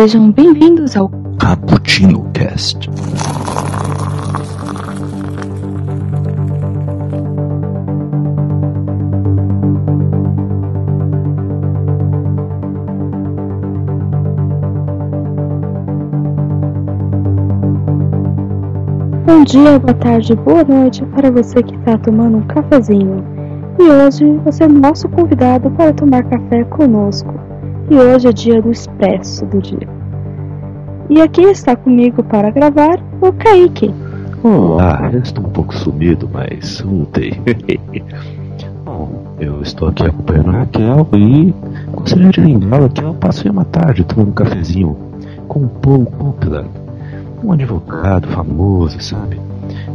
Sejam bem-vindos ao Cappuccino Cast. Bom dia, boa tarde, boa noite para você que está tomando um cafezinho. E hoje você é nosso convidado para tomar café conosco. E hoje é dia do expresso do dia. E aqui está comigo para gravar o Kaique. Olá, eu estou um pouco sumido, mas voltei. Bom, eu estou aqui acompanhando a Raquel e gostaria de lembrá-la que eu passei uma tarde tomando um cafezinho com o Paul Copeland, um advogado famoso, sabe?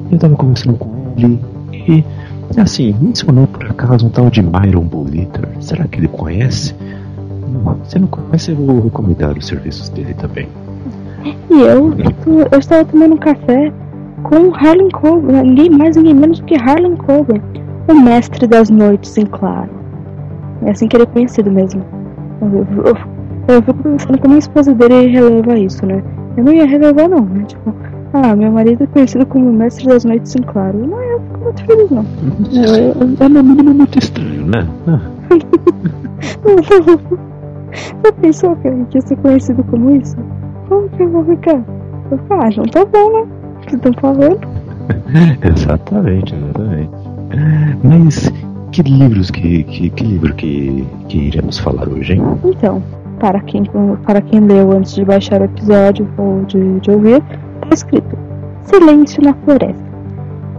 Eu estava conversando com ele e, assim, mencionou por acaso um tal de Myron Boliter. Será que ele conhece? Hum, Se não conhece, eu vou recomendar os serviços dele também. E eu, eu estava tomando um café com Harlan Coben, ninguém mais, ninguém menos do que Harlan Coben, o mestre das noites em claro. É assim que ele é conhecido mesmo. Eu, eu, eu, eu fico pensando como a esposa dele releva isso, né? Eu não ia relevar não, né? Tipo, ah, meu marido é conhecido como mestre das noites em claro. Não, eu fico muito feliz não. É, é no mínimo muito estranho, né? Já pensou que ia ser conhecido como isso? Como que eu vou ficar? Eu falo, ah, não tá bom, né? O que estão falando? exatamente, exatamente. Mas que livros que, que, que livro que, que iremos falar hoje, hein? Então, para quem, para quem leu antes de baixar o episódio ou de, de ouvir, está escrito Silêncio na Floresta.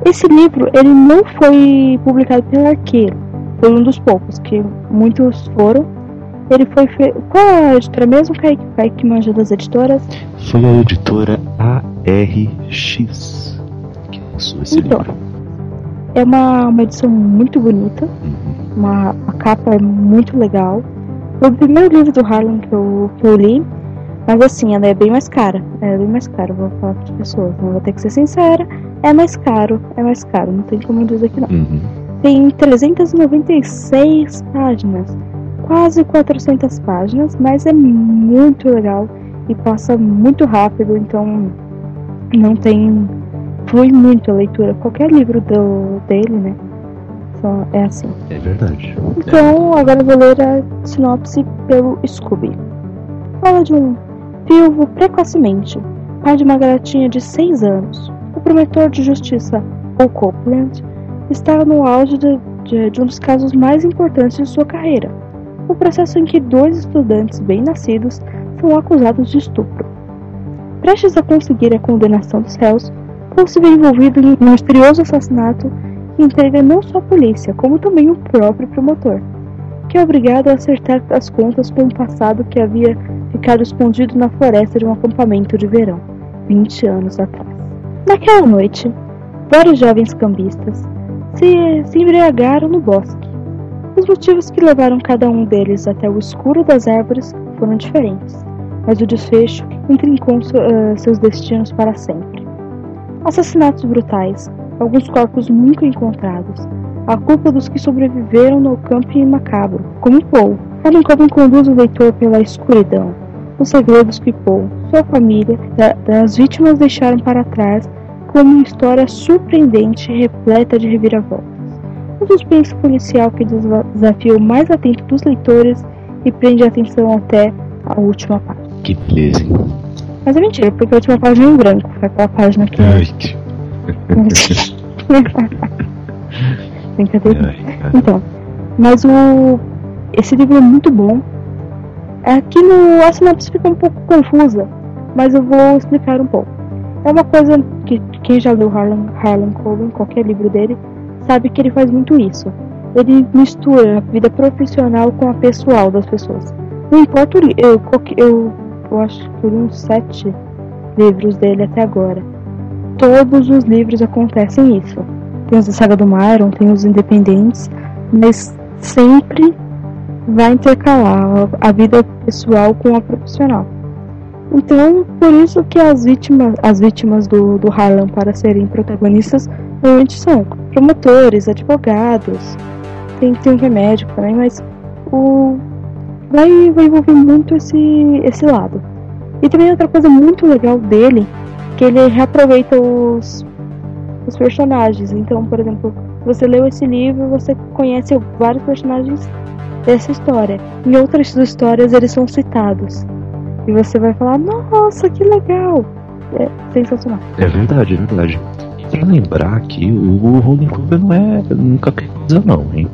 Esse livro ele não foi publicado pelo Arqueiro, foi um dos poucos, que muitos foram. Ele foi feito. Qual é a editora mesmo, Kaique? Kaique manja das editoras? Foi a editora ARX que lançou esse Então. livro. É uma, uma edição muito bonita, Uhum. uma, a capa é muito legal. Foi o primeiro livro do Harlan que eu, que eu li, mas assim, ela é bem mais cara. É bem mais cara, vou falar para as pessoas. Não vou ter que ser sincera. É mais caro, é mais caro, não tem como dizer que não. Uhum. Tem 396 páginas, quase 400 páginas, mas é muito legal e passa muito rápido, então não tem. flui muito a leitura. Qualquer livro do, dele, né? Só é assim. É verdade. Então, agora eu vou ler a sinopse pelo Scooby. Fala de um viúvo precocemente, pai de uma garotinha de 6 anos. O promotor de justiça, Paul Copeland, está no auge de, de- de um dos casos mais importantes de sua carreira. O processo em que dois estudantes bem-nascidos são acusados de estupro. Prestes a conseguir a condenação dos réus, Paul se vê envolvido em um misterioso assassinato que intriga não só a polícia, como também o próprio promotor, que é obrigado a acertar as contas com um passado que havia ficado escondido na floresta de um acampamento de verão, 20 anos atrás. Naquela noite, vários jovens cambistas se, se embriagaram no bosque. Os motivos que levaram cada um deles até o escuro das árvores foram diferentes, mas o desfecho intrincou eh, seus destinos para sempre. Assassinatos brutais, alguns corpos nunca encontrados, a culpa dos que sobreviveram no camping macabro, como Paul. Ellen Coben conduz o leitor pela escuridão, os segredos que Paul, sua família da- das vítimas deixaram para trás como uma história surpreendente e repleta de reviravoltas. Um suspense policial que desafia o mais atento dos leitores e prende a atenção até a última página. Que beleza? Mas é mentira, porque a última página é em branco, foi aquela página que. Ai, que... Brincadeira. Então, mas o esse livro é muito bom. Aqui no a sinopse fica um pouco confusa, mas eu vou explicar um pouco. É uma coisa que quem já leu Harlan, Harlan Coben, qualquer livro dele, sabe que ele faz muito isso. Ele mistura a vida profissional com a pessoal das pessoas. Não importa eu, eu, eu acho que uns sete livros dele até agora. Todos os livros acontecem isso. Tem os da saga do Myron, tem os independentes, mas sempre vai intercalar a vida pessoal com a profissional. Então, por isso que as vítimas, as vítimas do, do Harlan para serem protagonistas normalmente são promotores, advogados, tem, tem um remédio também, mas o vai, vai envolver muito esse, esse lado. E também outra coisa muito legal dele, que ele reaproveita os, os personagens. Então, por exemplo, você leu esse livro, você conhece vários personagens dessa história. Em outras histórias eles são citados. E você vai falar, nossa, que legal! É sensacional. É verdade, é verdade. Pra lembrar que o Rolling Clover não é nunca coisa não, hein?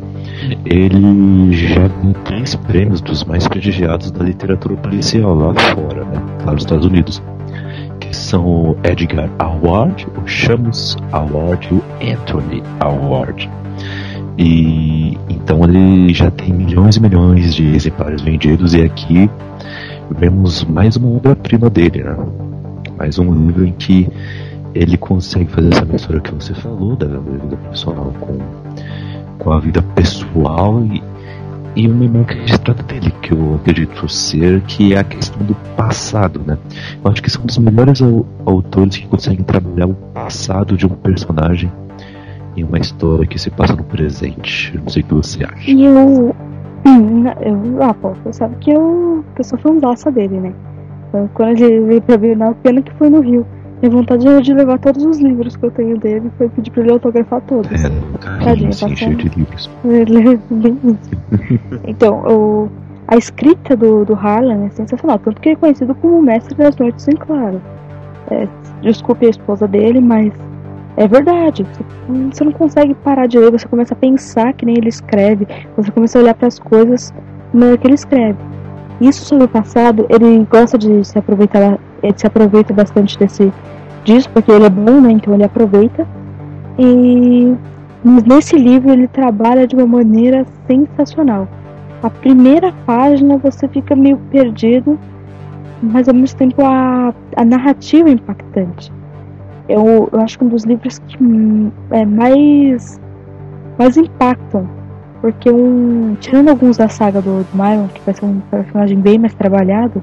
Ele já tem três prêmios dos mais prestigiados da literatura policial lá fora, né? Lá nos Estados Unidos. Que são o Edgar Award, o Chamus Award e o Anthony Award. E então ele já tem milhões e milhões de exemplares vendidos e aqui vemos mais uma obra-prima dele, né? Mais um livro em que ele consegue fazer essa mistura que você falou da vida profissional com, com a vida pessoal e, e uma marca registrada dele, que eu acredito ser que é a questão do passado, né? Eu acho que são um dos melhores autores que conseguem trabalhar o passado de um personagem em uma história que se passa no presente. Não sei o que você acha. Eu. Eu ah, pô, você sabe que eu, que eu sou fãzaça dele, né? Então, quando ele veio pra ver na pena que foi no Rio. Minha vontade é de levar todos os livros que eu tenho dele foi pedir pra ele autografar todos. É, Tadinho, sim, cheio de livros. Ele é bem isso. então, o, a escrita do, do Harlan é sensacional, tanto que ele é conhecido como o mestre das noites em claro. É, desculpe a esposa dele, mas é verdade. Você não consegue parar de ler, você começa a pensar que nem ele escreve, você começa a olhar para as coisas no que ele escreve. Isso sobre o passado, ele gosta de se aproveitar, ele se aproveita bastante desse disso, porque ele é bom, né? Então ele aproveita. E nesse livro ele trabalha de uma maneira sensacional. A primeira página você fica meio perdido, mas ao mesmo tempo a, a narrativa é impactante eu, eu acho que um dos livros que é, mais, mais impactam. Porque um, tirando alguns da saga do, do Myron, que vai ser um personagem bem mais trabalhado,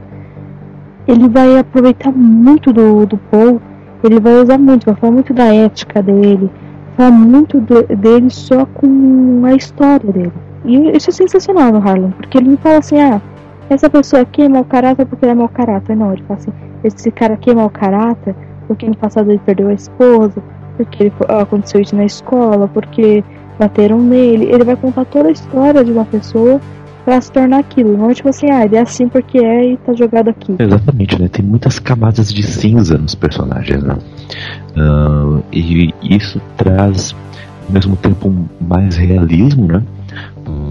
ele vai aproveitar muito do, do Paul, ele vai usar muito, vai falar muito da ética dele, falar muito dele só com a história dele. E isso é sensacional no Harlan, porque ele não fala assim, ah, essa pessoa aqui é mau caráter porque ele é mau caráter. Não, ele fala assim, esse cara aqui é mau caráter porque no passado ele perdeu a esposa, porque ele, aconteceu isso na escola, porque bateram nele. Ele vai contar toda a história de uma pessoa para se tornar aquilo. Não é tipo assim, ah, ele é assim porque é e tá jogado aqui. Exatamente, né? Tem muitas camadas de cinza nos personagens, né? Uh, e isso traz, ao mesmo tempo, mais realismo, né?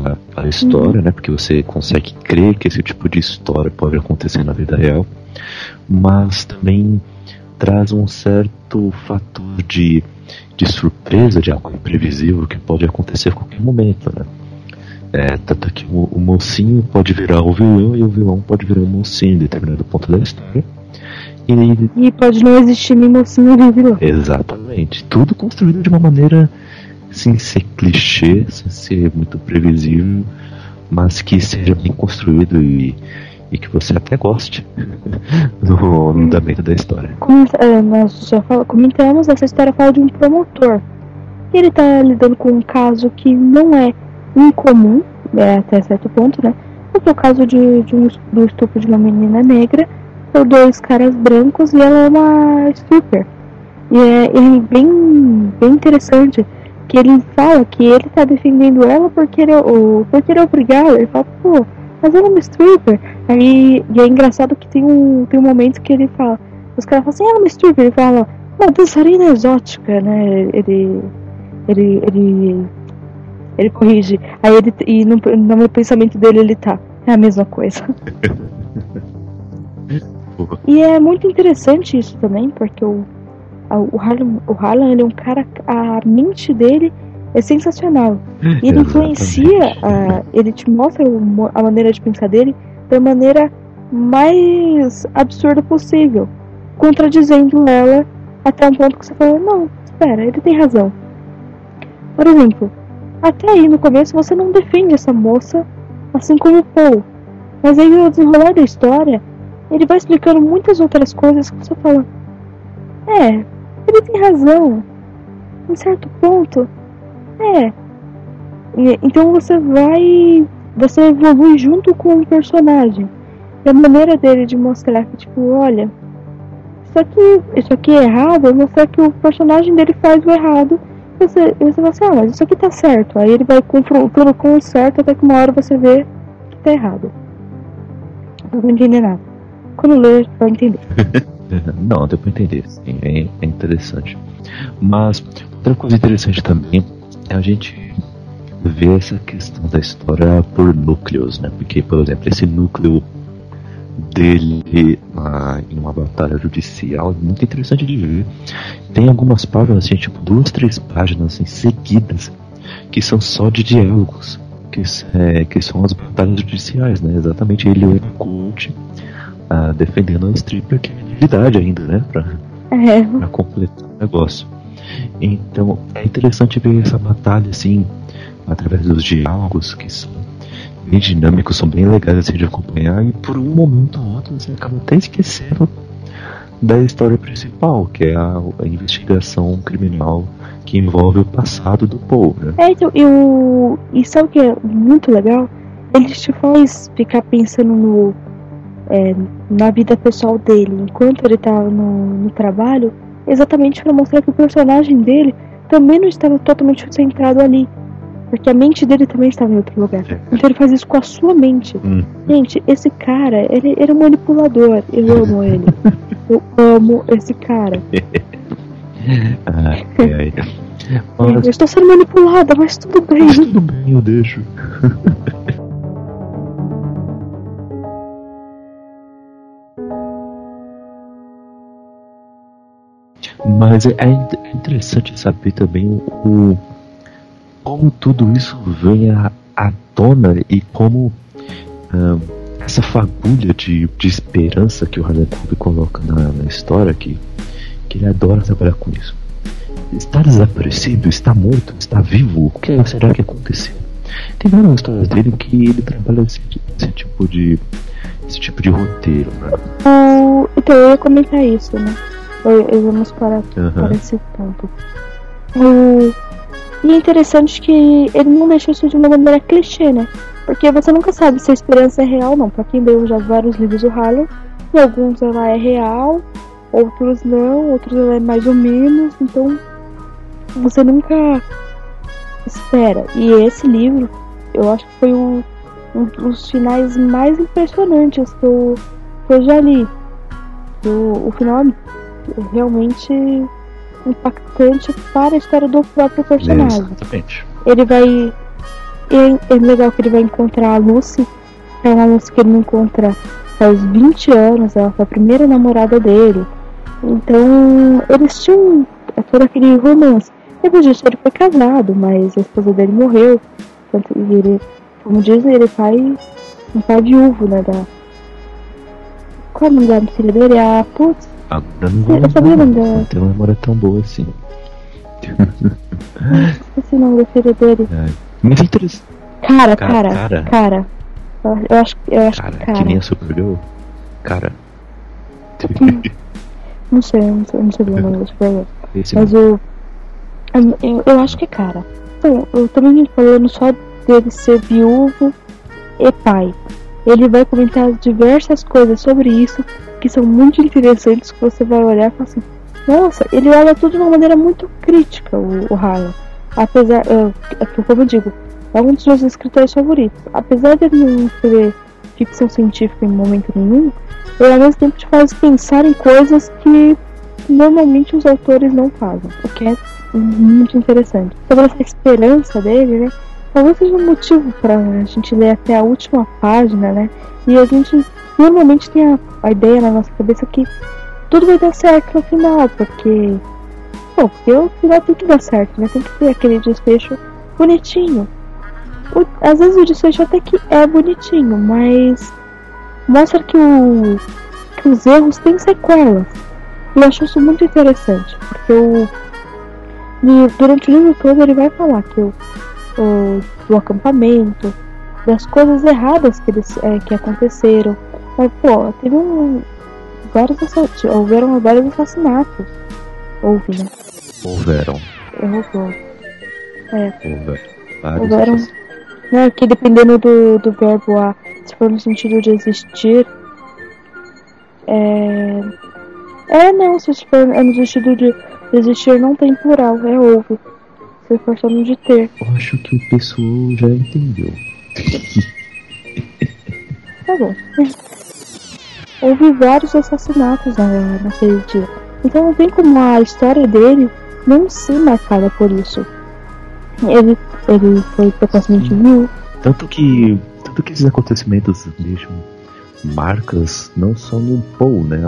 A, a história, uhum. né? Porque você consegue crer que esse tipo de história pode acontecer na vida real, mas também traz um certo fator de, de surpresa, de algo imprevisível que pode acontecer a qualquer momento, né? É, tanto que o, o, mocinho pode virar o vilão e o vilão pode virar o mocinho em determinado ponto da história. E, e pode não existir nem mocinho nem vilão. Exatamente. Tudo construído de uma maneira sem ser clichê, sem ser muito previsível, mas que seja bem construído e e que você até goste do andamento da história. Como é, nós já fala, comentamos, essa história fala de um promotor. Ele está lidando com um caso que não é incomum, é, até certo ponto, né? é o caso de, de um, do estupro de uma menina negra por dois caras brancos e ela é uma stripper. E é, é bem, bem interessante que ele fala que ele está defendendo ela porque ele, ou, porque ele é obrigado. Ele fala, pô, mas ela é uma stripper. Aí, e é engraçado que tem um, tem um momento que ele fala, os caras falam assim, ela é uma stripper. Ele fala, uma dançarina exótica, né? Ele, ele, ele, ele corrige. Aí ele, e no, no pensamento dele ele tá, é a mesma coisa. e é muito interessante isso também, porque o, o Harlan, o Harlan ele é um cara, a mente dele é sensacional. E ele influencia, a, ele te mostra a maneira de pensar dele da maneira mais absurda possível, contradizendo ela até um ponto que você fala, não, espera, ele tem razão. Por exemplo, até aí no começo você não defende essa moça assim como o Paul, mas aí no desenrolar da história, ele vai explicando muitas outras coisas que você fala, é, ele tem razão, em certo ponto, é. Então você vai. Você evolui junto com o personagem. E a maneira dele de mostrar que, tipo, olha, isso aqui, isso aqui é errado, é mostrar que o personagem dele faz o errado. Você, você fala assim, ah, mas isso aqui tá certo. Aí ele vai confrontando com o certo até que uma hora você vê que tá errado. Não vou entender nada. Quando ler, vai entender. Não, deu pra entender, sim, é, é interessante. Mas outra coisa interessante também é a gente ver essa questão da história por núcleos, né? Porque, por exemplo, esse núcleo dele ah, em uma batalha judicial é muito interessante de ver. Tem algumas páginas, assim, tipo duas, três páginas assim, seguidas que são só de diálogos, que, é, que são as batalhas judiciais, né? Exatamente ele e o ah, defendendo a stripper, que é verdade ainda, né? Pra, É. pra completar o negócio. Então é interessante ver essa batalha assim, através dos diálogos que são bem dinâmicos, são bem legais assim de acompanhar e por um momento ou outro você acaba até esquecendo da história principal, que é a, a investigação criminal que envolve o passado do Paul, né? É, então, eu. E sabe o que é muito legal? Ele te faz ficar pensando no. é, na vida pessoal dele, enquanto ele tava no, no trabalho, exatamente para mostrar que o personagem dele também não estava totalmente centrado ali. Porque a mente dele também estava em outro lugar. Então ele faz isso com a sua mente. Hum. Gente, esse cara, ele, é um manipulador. Eu amo ele. Eu amo esse cara. Ai, ai. Eu Mas, estou sendo manipulada, mas tudo bem. mas tudo bem, eu deixo. Mas é, é é interessante saber também o, o- como tudo isso vem à, à tona e como ah, essa fagulha de, de esperança que o Quinn coloca na, na história que, que ele adora trabalhar com isso. Está desaparecido? Está morto? Está vivo? O que será que aconteceu? Tem várias histórias dele que ele trabalha esse, esse tipo de esse tipo de roteiro, né? Então, eu ia comentar isso, né? Eu vamos parar Aham. para esse ponto. O... E é interessante que ele não deixou isso de uma maneira clichê, né? Porque você nunca sabe se a esperança é real ou não. Pra quem leu já vários livros do Harlan, em alguns ela é real, outros não, outros ela é mais ou menos. Então, você nunca espera. E esse livro, eu acho que foi o- um dos finais mais impressionantes que eu, que eu já li. O, o final é realmente impactante para a história do próprio personagem. Exatamente. Ele vai. É, é legal que ele vai encontrar a Lucy, é uma Lucy que ele não encontra faz 20 anos, ela foi a primeira namorada dele. Então, eles tinham todo aquele romance. Depois disso, ele foi casado, mas a esposa dele morreu. Tanto, e ele, como dizem, ele é pai, um pai viúvo, né? Da... Qual é o nome da filha dele? A Putz, Agora não vou Eu sabia não tem uma memória tão boa assim. esqueci o nome da filha dele. É. É interessante. Cara, Cara, cara, cara. Eu, eu acho, eu acho Cara, que que cara. nem a Supergirl. Cara. Não sei, eu não sei, eu não sei o nome da Supergirl. Esse Mas o. Eu, eu acho que é cara. Então, eu também falando só dele ser viúvo e pai. Ele vai comentar diversas coisas sobre isso que são muito interessantes que você vai olhar e falar assim, nossa, ele olha tudo de uma maneira muito crítica, o, o Harlan. Apesar, que, como eu digo, é um dos meus escritores favoritos. Apesar de ele não escrever ficção científica em momento nenhum, ele ao mesmo tempo te faz pensar em coisas que normalmente os autores não fazem, o que é muito interessante. Sobre essa esperança dele, né? Talvez seja um motivo para a gente ler até a última página, né? E a gente normalmente tem a, a ideia na nossa cabeça que tudo vai dar certo no final, porque. Bom, porque o final tem que dar certo, né? Tem que ter aquele desfecho bonitinho. O- às vezes o desfecho até que é bonitinho, mas mostra que, o, que os erros têm sequelas. Eu acho isso muito interessante, porque o, durante o livro todo ele vai falar que o, o, do acampamento, das coisas erradas que, eles, é, que aconteceram. Mas, pô, teve um, vários assassinatos, houveram vários assassinatos. Houve, né? Houveram. Houve. É, Houveram. Vários Houveram. né, que dependendo do, do verbo a, se for no sentido de existir, É. É, não, se for é no sentido de existir não tem plural, é houve. Se for só no de ter. Eu acho que o pessoal já entendeu. Tá bom. Houve vários assassinatos na, naquele dia. Então não tem como a história dele não ser marcada por isso. Ele, ele foi precocemente viu. Tanto que, tanto que esses acontecimentos deixam marcas não só no Paul, né?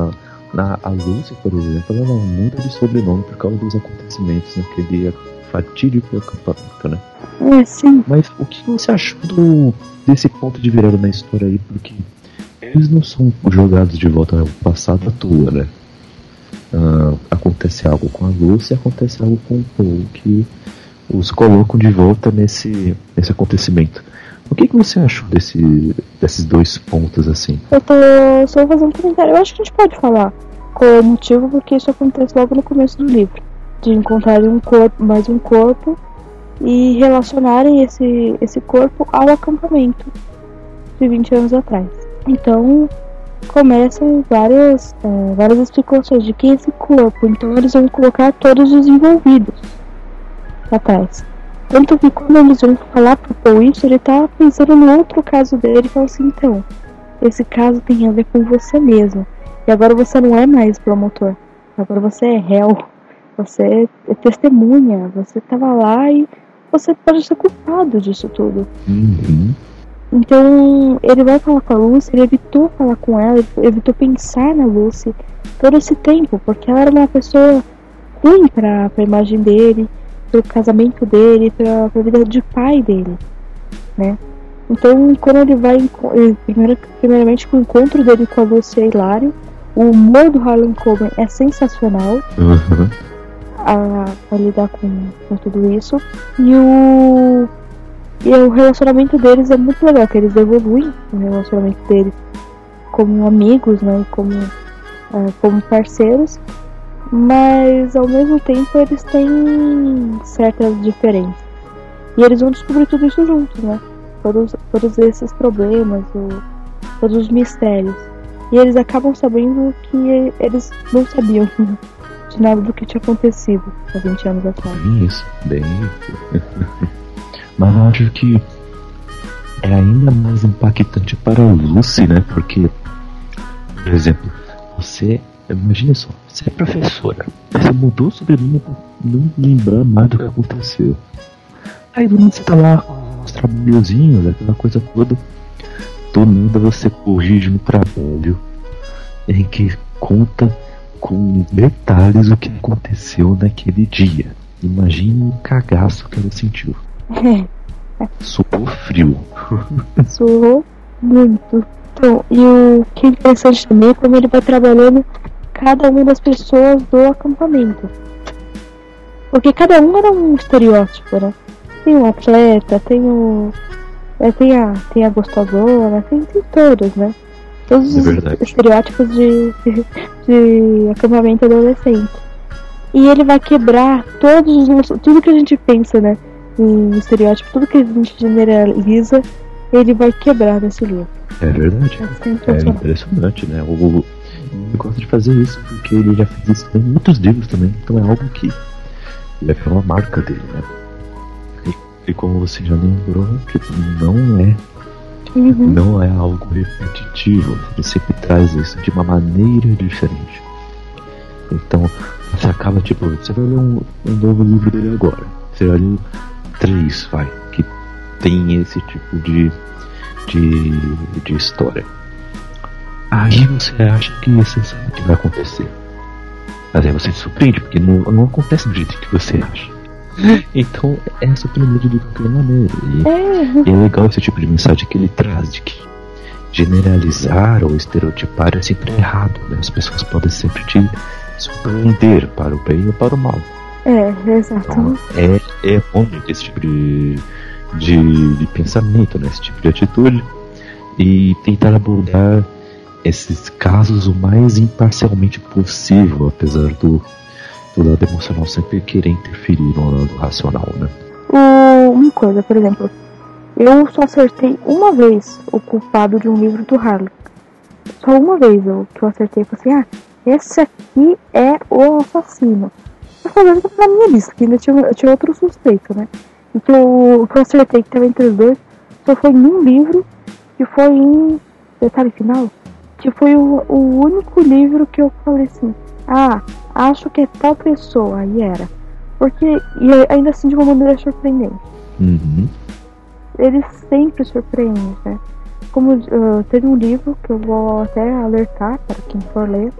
Na, a Lucy, por exemplo, ela muda de sobrenome por causa dos acontecimentos naquele fatídico acampamento, né? É, sim. Mas o que você achou do, desse ponto de virada na história aí? Porque eles não são jogados de volta ao passado à toa, né? Uh, acontece algo com a Lucy acontece algo com o Paul que os colocam de volta nesse, nesse acontecimento. O que, que você achou desse, desses dois pontos assim? Eu tô só fazendo um comentário. Eu acho que a gente pode falar qual é o motivo porque isso acontece logo no começo do livro. De encontrarem um corpo, mais um corpo e relacionarem esse, esse corpo ao acampamento de 20 anos atrás. Então começam várias, é, várias especulações de quem é esse corpo. Então eles vão colocar todos os envolvidos atrás. Tanto que quando eles vão falar pro Paul isso, ele tá pensando no outro caso dele e fala assim, então, esse caso tem a ver com você mesmo. E agora você não é mais promotor. Agora você é réu. Você é testemunha. Você tava lá e você pode ser culpado disso tudo. Uhum. Então ele vai falar com a Lucy, ele evitou falar com ela, ele evitou pensar na Lucy todo esse tempo, porque ela era uma pessoa ruim para a imagem dele pro casamento dele, pra, pra vida de pai dele, né? Então, quando ele vai, primeiro, primeiramente, com o encontro dele com a Lucy é hilário, o humor do Harlan Coben é sensacional uhum. a, a, lidar com, com tudo isso. E o, e o relacionamento deles é muito legal, que eles evoluem o relacionamento deles como amigos, né? Como, uh, como parceiros mas ao mesmo tempo eles têm certas diferenças. E eles vão descobrir tudo isso juntos, né? Todos, todos esses problemas, o, todos os mistérios. E eles acabam sabendo que eles não sabiam de nada do que tinha acontecido há 20 anos atrás. Isso, bem. Mas eu acho que é ainda mais impactante para o Lucy, né? Porque, por exemplo, você Imagina só, você é professora, você mudou o sobrenome pra não lembrar mais do que aconteceu. Aí do nada você tá lá com os trabalhozinhos, aquela coisa toda. Do nada você corrige um trabalho em que conta com detalhes o que aconteceu naquele dia. Imagina o cagaço que ela sentiu. Suou frio. Suou muito. Então, e o que é interessante também é como ele vai trabalhando cada uma das pessoas do acampamento. Porque cada um era um estereótipo, né? Tem o um atleta, tem o. É, tem, a, tem a gostosona, tem, tem todos, né? Todos é os estereótipos de, de, de acampamento adolescente. E ele vai quebrar todos os. Tudo que a gente pensa, né? Em estereótipo, tudo que a gente generaliza, ele vai quebrar nesse livro. É verdade. É, é impressionante, né? O, ele gosta de fazer isso porque ele já fez isso em muitos livros também, então é algo que vai ficar uma marca dele, né? E, e como você já lembrou, que não é uhum. não é algo repetitivo, ele sempre traz isso de uma maneira diferente. Então você acaba tipo, você vai ler um, um novo livro dele agora, você vai ler três, vai, que tem esse tipo de, de, de história Aí você acha que você sabe o que vai acontecer. Mas aí você se surpreende, porque não, não acontece do jeito que você acha. Então é surpreendente de qualquer maneira. E, é. é legal esse tipo de mensagem que ele traz de que generalizar ou estereotipar é sempre errado. Né? As pessoas podem sempre te surpreender para o bem ou para o mal. É, exato. Então, é, é bom esse tipo de, de, de pensamento, né? esse tipo de atitude. E tentar abordar esses casos o mais imparcialmente possível, apesar do, do lado emocional sempre querer interferir no lado racional, né? uma coisa, por exemplo, eu só acertei uma vez o culpado de um livro do Harlan. só uma vez eu, que eu acertei, falei assim, ah, esse aqui é o assassino. Eu falei na minha lista, que ainda tinha, tinha outro suspeito, né? E que eu, que eu acertei que estava entre os dois, só foi em um livro, que foi em. Detalhe final, que foi o, o único livro que eu falei assim, ah, acho que é tal pessoa, e era. Porque, e ainda assim de uma maneira surpreendente. Uhum. Ele sempre surpreende, né? Como uh, teve um livro que eu vou até alertar para quem for ler,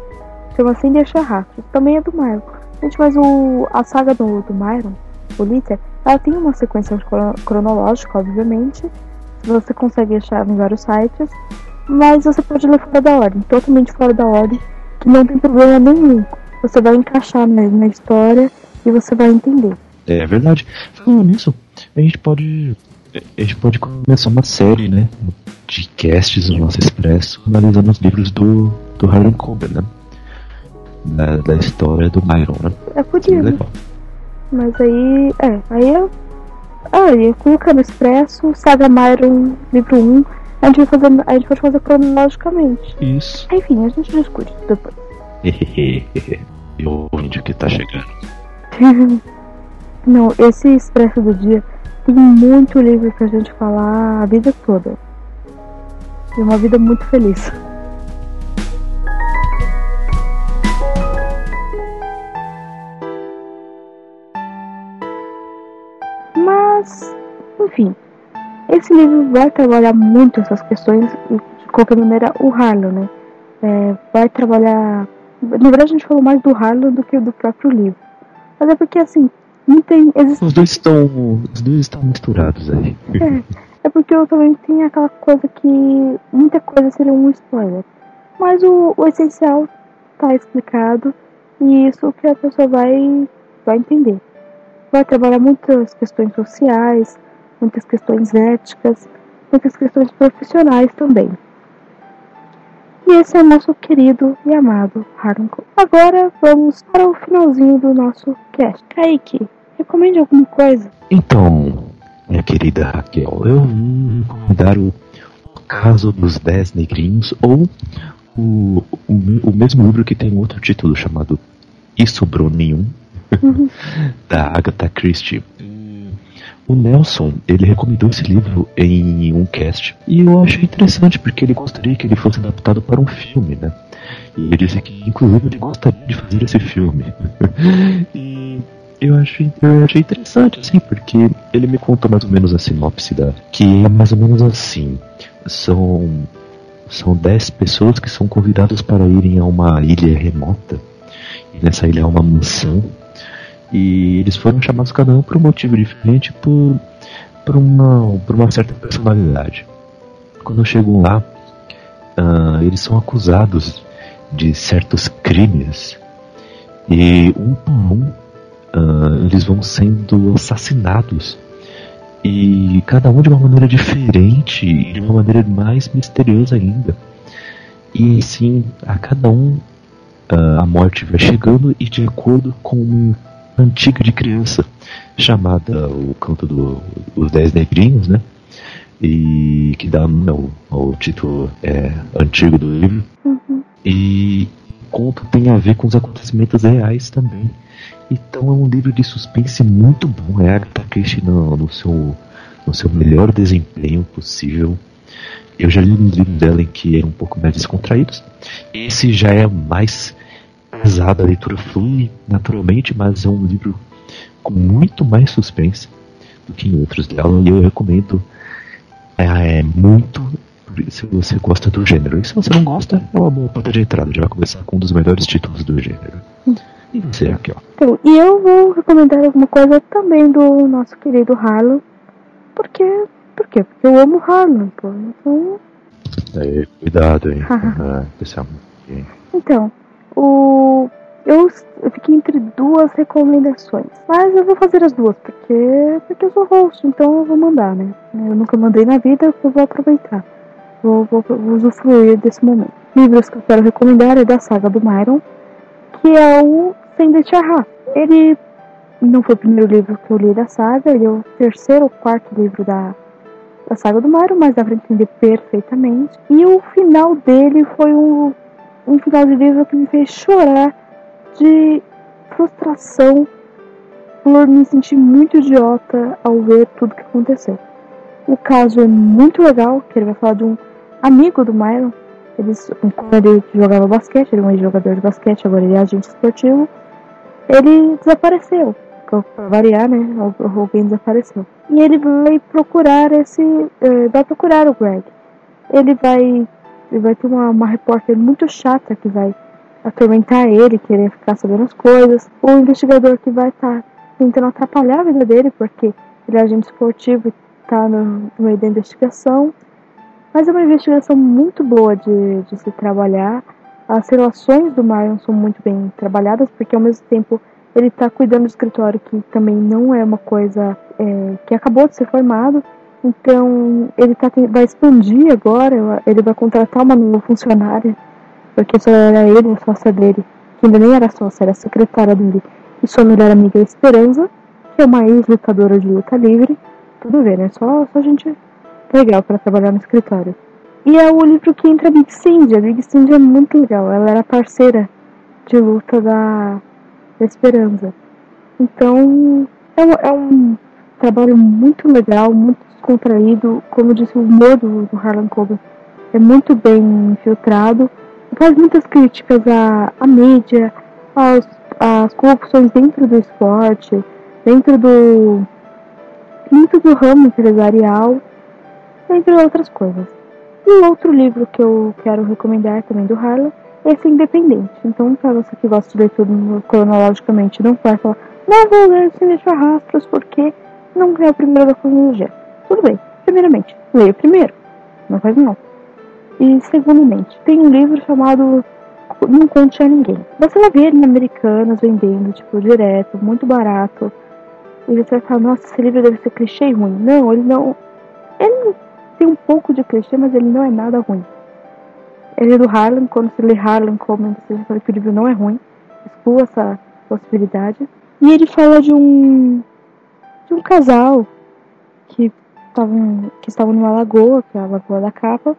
chama Sem Deixar Rastros, também é do Myron. Gente, mas o, a saga do, do Myron, o Litter, ela tem uma sequência cronológica, obviamente, você consegue achar em vários sites, mas você pode ler fora da ordem, totalmente fora da ordem, que não tem problema nenhum. Você vai encaixar na, na história e você vai entender. É verdade. Falando nisso, a gente pode. A gente pode começar uma série, né? De casts no nosso Expresso, analisando os livros do, do Harlan Coben, né? Da, da história do Myron, né? É. Legal. Mas aí. É, aí eu. Ah, ia colocar no Expresso, Saga Myron, livro 1. A gente, vai fazer, a gente pode fazer cronologicamente. Isso. Enfim, a gente discute depois. e o índio que tá chegando. Não, esse Expresso do Dia tem muito livro pra gente falar a vida toda. E uma vida muito feliz. Mas, enfim, esse livro vai trabalhar muito essas questões e, de qualquer maneira, o Harlan, né? É, vai trabalhar. Na verdade, a gente falou mais do Harlan do que do próprio livro. Mas é porque, assim, não tem. Existe... Os dois estão. Os dois estão misturados aí. É, é porque eu também tenho aquela coisa que muita coisa seria um spoiler. Mas o, o essencial está explicado e isso que a pessoa vai, vai entender vai trabalhar muitas questões sociais, muitas questões éticas, muitas questões profissionais também. E esse é o nosso querido e amado Harlan Agora vamos para o finalzinho do nosso cast. Kaique, recomende alguma coisa? Então, minha querida Raquel, eu vou recomendar o Caso dos Dez Negrinhos ou o, o, o mesmo livro que tem outro título chamado E Sobrou Nenhum, da Agatha Christie. O Nelson, ele recomendou esse livro em um cast e eu achei interessante porque ele gostaria que ele fosse adaptado para um filme, né? E ele disse que, inclusive, ele gostaria de fazer esse filme. e eu achei, eu achei interessante, assim, porque ele me contou mais ou menos a sinopse da. Que é mais ou menos assim: são. São dez pessoas que são convidadas para irem a uma ilha remota. E nessa ilha há uma mansão e eles foram chamados cada um por um motivo diferente, por, por, uma, por uma certa personalidade. Quando chegam lá, uh, eles são acusados de certos crimes. E um por um, uh, eles vão sendo assassinados. E cada um de uma maneira diferente e de uma maneira mais misteriosa ainda. E sim, a cada um uh, a morte vai chegando e de acordo com antiga de criança, chamada O Canto do, dos Dez Negrinhos, né? E que dá não, o título é, antigo do livro. Uhum. E o conto tem a ver com os acontecimentos reais também. Então é um livro de suspense muito bom. É a Agatha Christie no, no, seu, no seu melhor desempenho possível. Eu já li um livro dela em que é um pouco mais descontraídos. Esse já é mais pesada, a leitura flui naturalmente, mas é um livro com muito mais suspense do que em outros dela, e eu recomendo é, é muito se você gosta do gênero. E se você não gosta, é uma boa porta de entrada, já vai começar com um dos melhores títulos do gênero. E você aqui, ó. Então, e eu vou recomendar alguma coisa também do nosso querido Harlan. Porque. Por quê? Porque eu amo Harlan, pô. Então. É, cuidado aí. ah, então, o eu, fiquei entre duas recomendações, mas eu vou fazer as duas porque porque eu sou host, então eu vou mandar, né? Eu nunca mandei na vida, eu vou aproveitar, vou, vou, vou usufruir desse momento. Livros que eu quero recomendar é da saga do Myron, que é o Sem Deixar Ele não foi o primeiro livro que eu li da saga, ele é o terceiro ou quarto livro da da saga do Mario, mas dá pra entender perfeitamente. E o final dele foi um, um final de livro que me fez chorar de frustração por me sentir muito idiota ao ver tudo que aconteceu. O caso é muito legal, que ele vai falar de um amigo do Myron. Eles, quando ele jogava basquete, ele é um jogador de basquete, agora ele é agente esportivo. Ele desapareceu, para variar, né? Alguém desapareceu. E ele vai procurar esse. Uh, vai procurar o Greg. Ele vai. Ele vai ter uma, uma repórter muito chata que vai atormentar ele, querer ficar sabendo as coisas. O investigador que vai estar tá tentando atrapalhar a vida dele, porque ele é agente esportivo e está no, no meio da investigação. Mas é uma investigação muito boa de, de se trabalhar. As relações do Marion são muito bem trabalhadas, porque ao mesmo tempo ele está cuidando do escritório, que também não é uma coisa é, que acabou de ser formado. Então ele tá, vai expandir agora, ele vai contratar uma nova funcionária, porque só era ele, a sócia dele, que ainda nem era sócia, era secretária dele, e sua melhor amiga Esperança, que é uma ex-lutadora de luta livre. Tudo bem, né? Só, só gente legal para trabalhar no escritório. E é o livro que entra a Big Cindy. A Big Cindy é muito legal. Ela era parceira de luta da, da Esperança. Então, é é um trabalho muito legal, muito descontraído. Como disse, o humor do, Harlan Coben é muito bem filtrado. Faz muitas críticas à, à mídia, às, às corrupções dentro do esporte, dentro do, dentro do ramo empresarial entre outras coisas. E outro livro que eu quero recomendar também do Harlan é esse Independente. Então, para você que gosta de ler tudo cronologicamente, não vai falar, não vou ler sem deixar rastros porque não é o primeiro da cronologia. Tudo bem. Primeiramente, leia primeiro. Não faz mal. E, segundamente, tem um livro chamado Não Conte a Ninguém. Você vai ver ele em Americanas vendendo, tipo, direto, muito barato. E você vai falar, nossa, esse livro deve ser clichê e ruim. Não, ele não. Ele tem um pouco de clichê, mas ele não é nada ruim. Ele é do Harlem, quando se lê Harlem como você já fala que o livro não é ruim, exclua essa possibilidade. E ele fala de um de um casal que estavam que estavam numa lagoa, que é a Lagoa da Capa,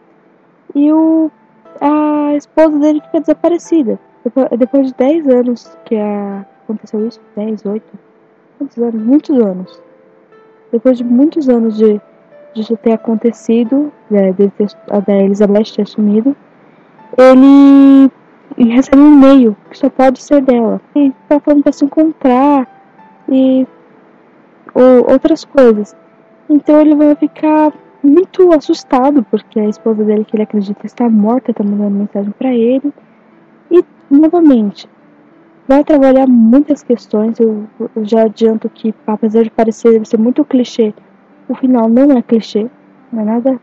e o a esposa dele fica desaparecida. Depois, depois de 10 anos que a, aconteceu isso, 10, 8, quantos anos? Muitos anos. Depois de muitos anos de disso ter acontecido, né, de ter, da Elizabeth ter sumido, ele recebe um e-mail que só pode ser dela. E tá falando pra se encontrar e ou, outras coisas. Então ele vai ficar muito assustado porque a esposa dele, que ele acredita está morta, está mandando mensagem para ele. E novamente, vai trabalhar muitas questões. Eu, eu já adianto que, apesar de parecer ser muito clichê, o final não é clichê, não é nada,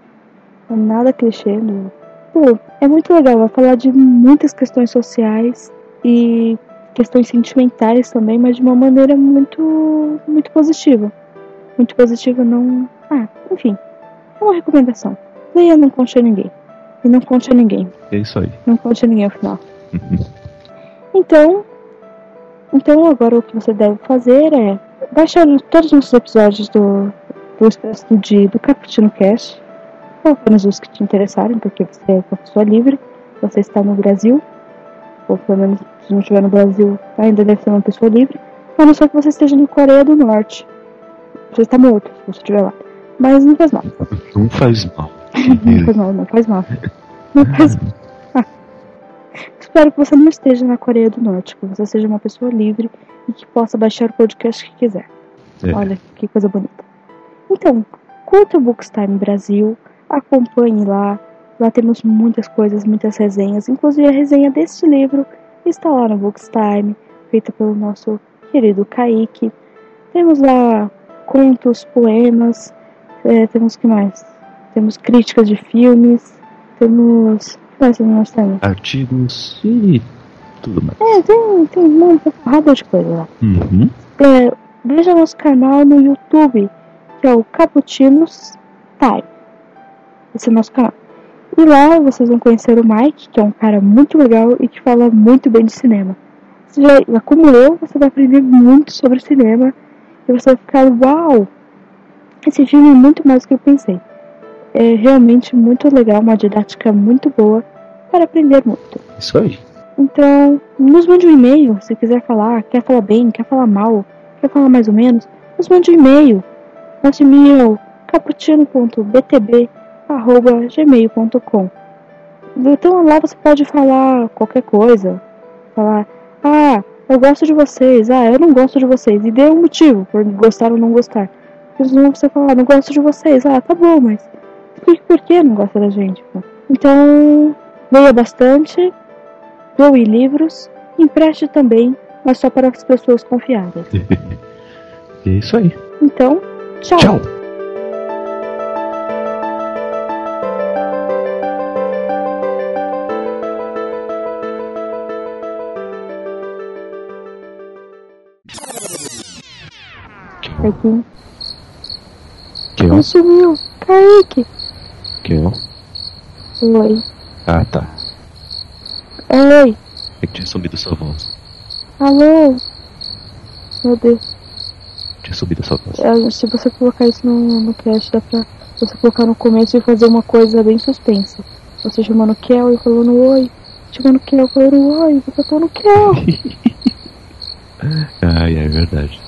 não é nada clichê. Não. Pô, é muito legal, vai falar de muitas questões sociais e questões sentimentais também, mas de uma maneira muito, muito positiva. Muito positiva, não. Ah, enfim, é uma recomendação. Leia Não Conte a Ninguém. E não conte a ninguém. É isso aí. Não conte a ninguém ao final. então, então agora o que você deve fazer é baixar todos os episódios do buscas do dia do Cappuccino Cash, ou apenas os que te interessarem, porque você é uma pessoa livre, você está no Brasil, ou pelo menos se não estiver no Brasil, ainda deve ser uma pessoa livre, a não ser que você esteja na Coreia do Norte. Você está morto se você estiver lá. Mas não faz mal. Não faz mal. não faz mal, não faz mal. Não faz mal. Ah. Espero que você não esteja na Coreia do Norte, que você seja uma pessoa livre e que possa baixar o podcast que quiser. É. Olha que coisa bonita. Então, curta o Bookstime Brasil, acompanhe lá. Lá temos muitas coisas, muitas resenhas. Inclusive a resenha deste livro está lá no Bookstime, feita pelo nosso querido Kaique. Temos lá contos, poemas, é, temos que mais? Temos críticas de filmes, temos. O que nós temos? Artigos e tudo mais. É, tem, tem uma porrada de coisa lá. Uhum. É, veja nosso canal no YouTube que é o Caputinos Time. Esse é o nosso canal. E lá vocês vão conhecer o Mike, que é um cara muito legal e que fala muito bem de cinema. Você já, eu, você vai aprender muito sobre cinema e você vai ficar, uau, esse filme é muito mais do que eu pensei. é realmente muito legal, uma didática muito boa para aprender muito. Isso aí. Então, nos mande um e-mail se quiser falar, quer falar bem, quer falar mal, quer falar mais ou menos, nos mande um e-mail. Nosso e-mail cappuccino.btb.gmail.com Então lá você pode falar qualquer coisa. Falar, ah, eu gosto de vocês, ah, eu não gosto de vocês. E dê um motivo por gostar ou não gostar. Porque senão você falar, não gosto de vocês, ah, tá bom, mas explique por que não gosta da gente. Então, leia bastante, doe livros, empreste também, mas só para as pessoas confiáveis. é isso aí. Então, tchau. Tchau. Que ó? Ele sumiu. Kaique. Que ó? Oi. Ah, tá. Oi. É que tinha sumido sua voz. Alô. Meu Deus. Tinha sumido sua voz. É, se você colocar isso no, no cast, dá pra você colocar no começo e fazer uma coisa bem suspensa. Você chamando Kel e falando oi. Chamando Kel e falando oi. Você falando Kel. Ai, é verdade.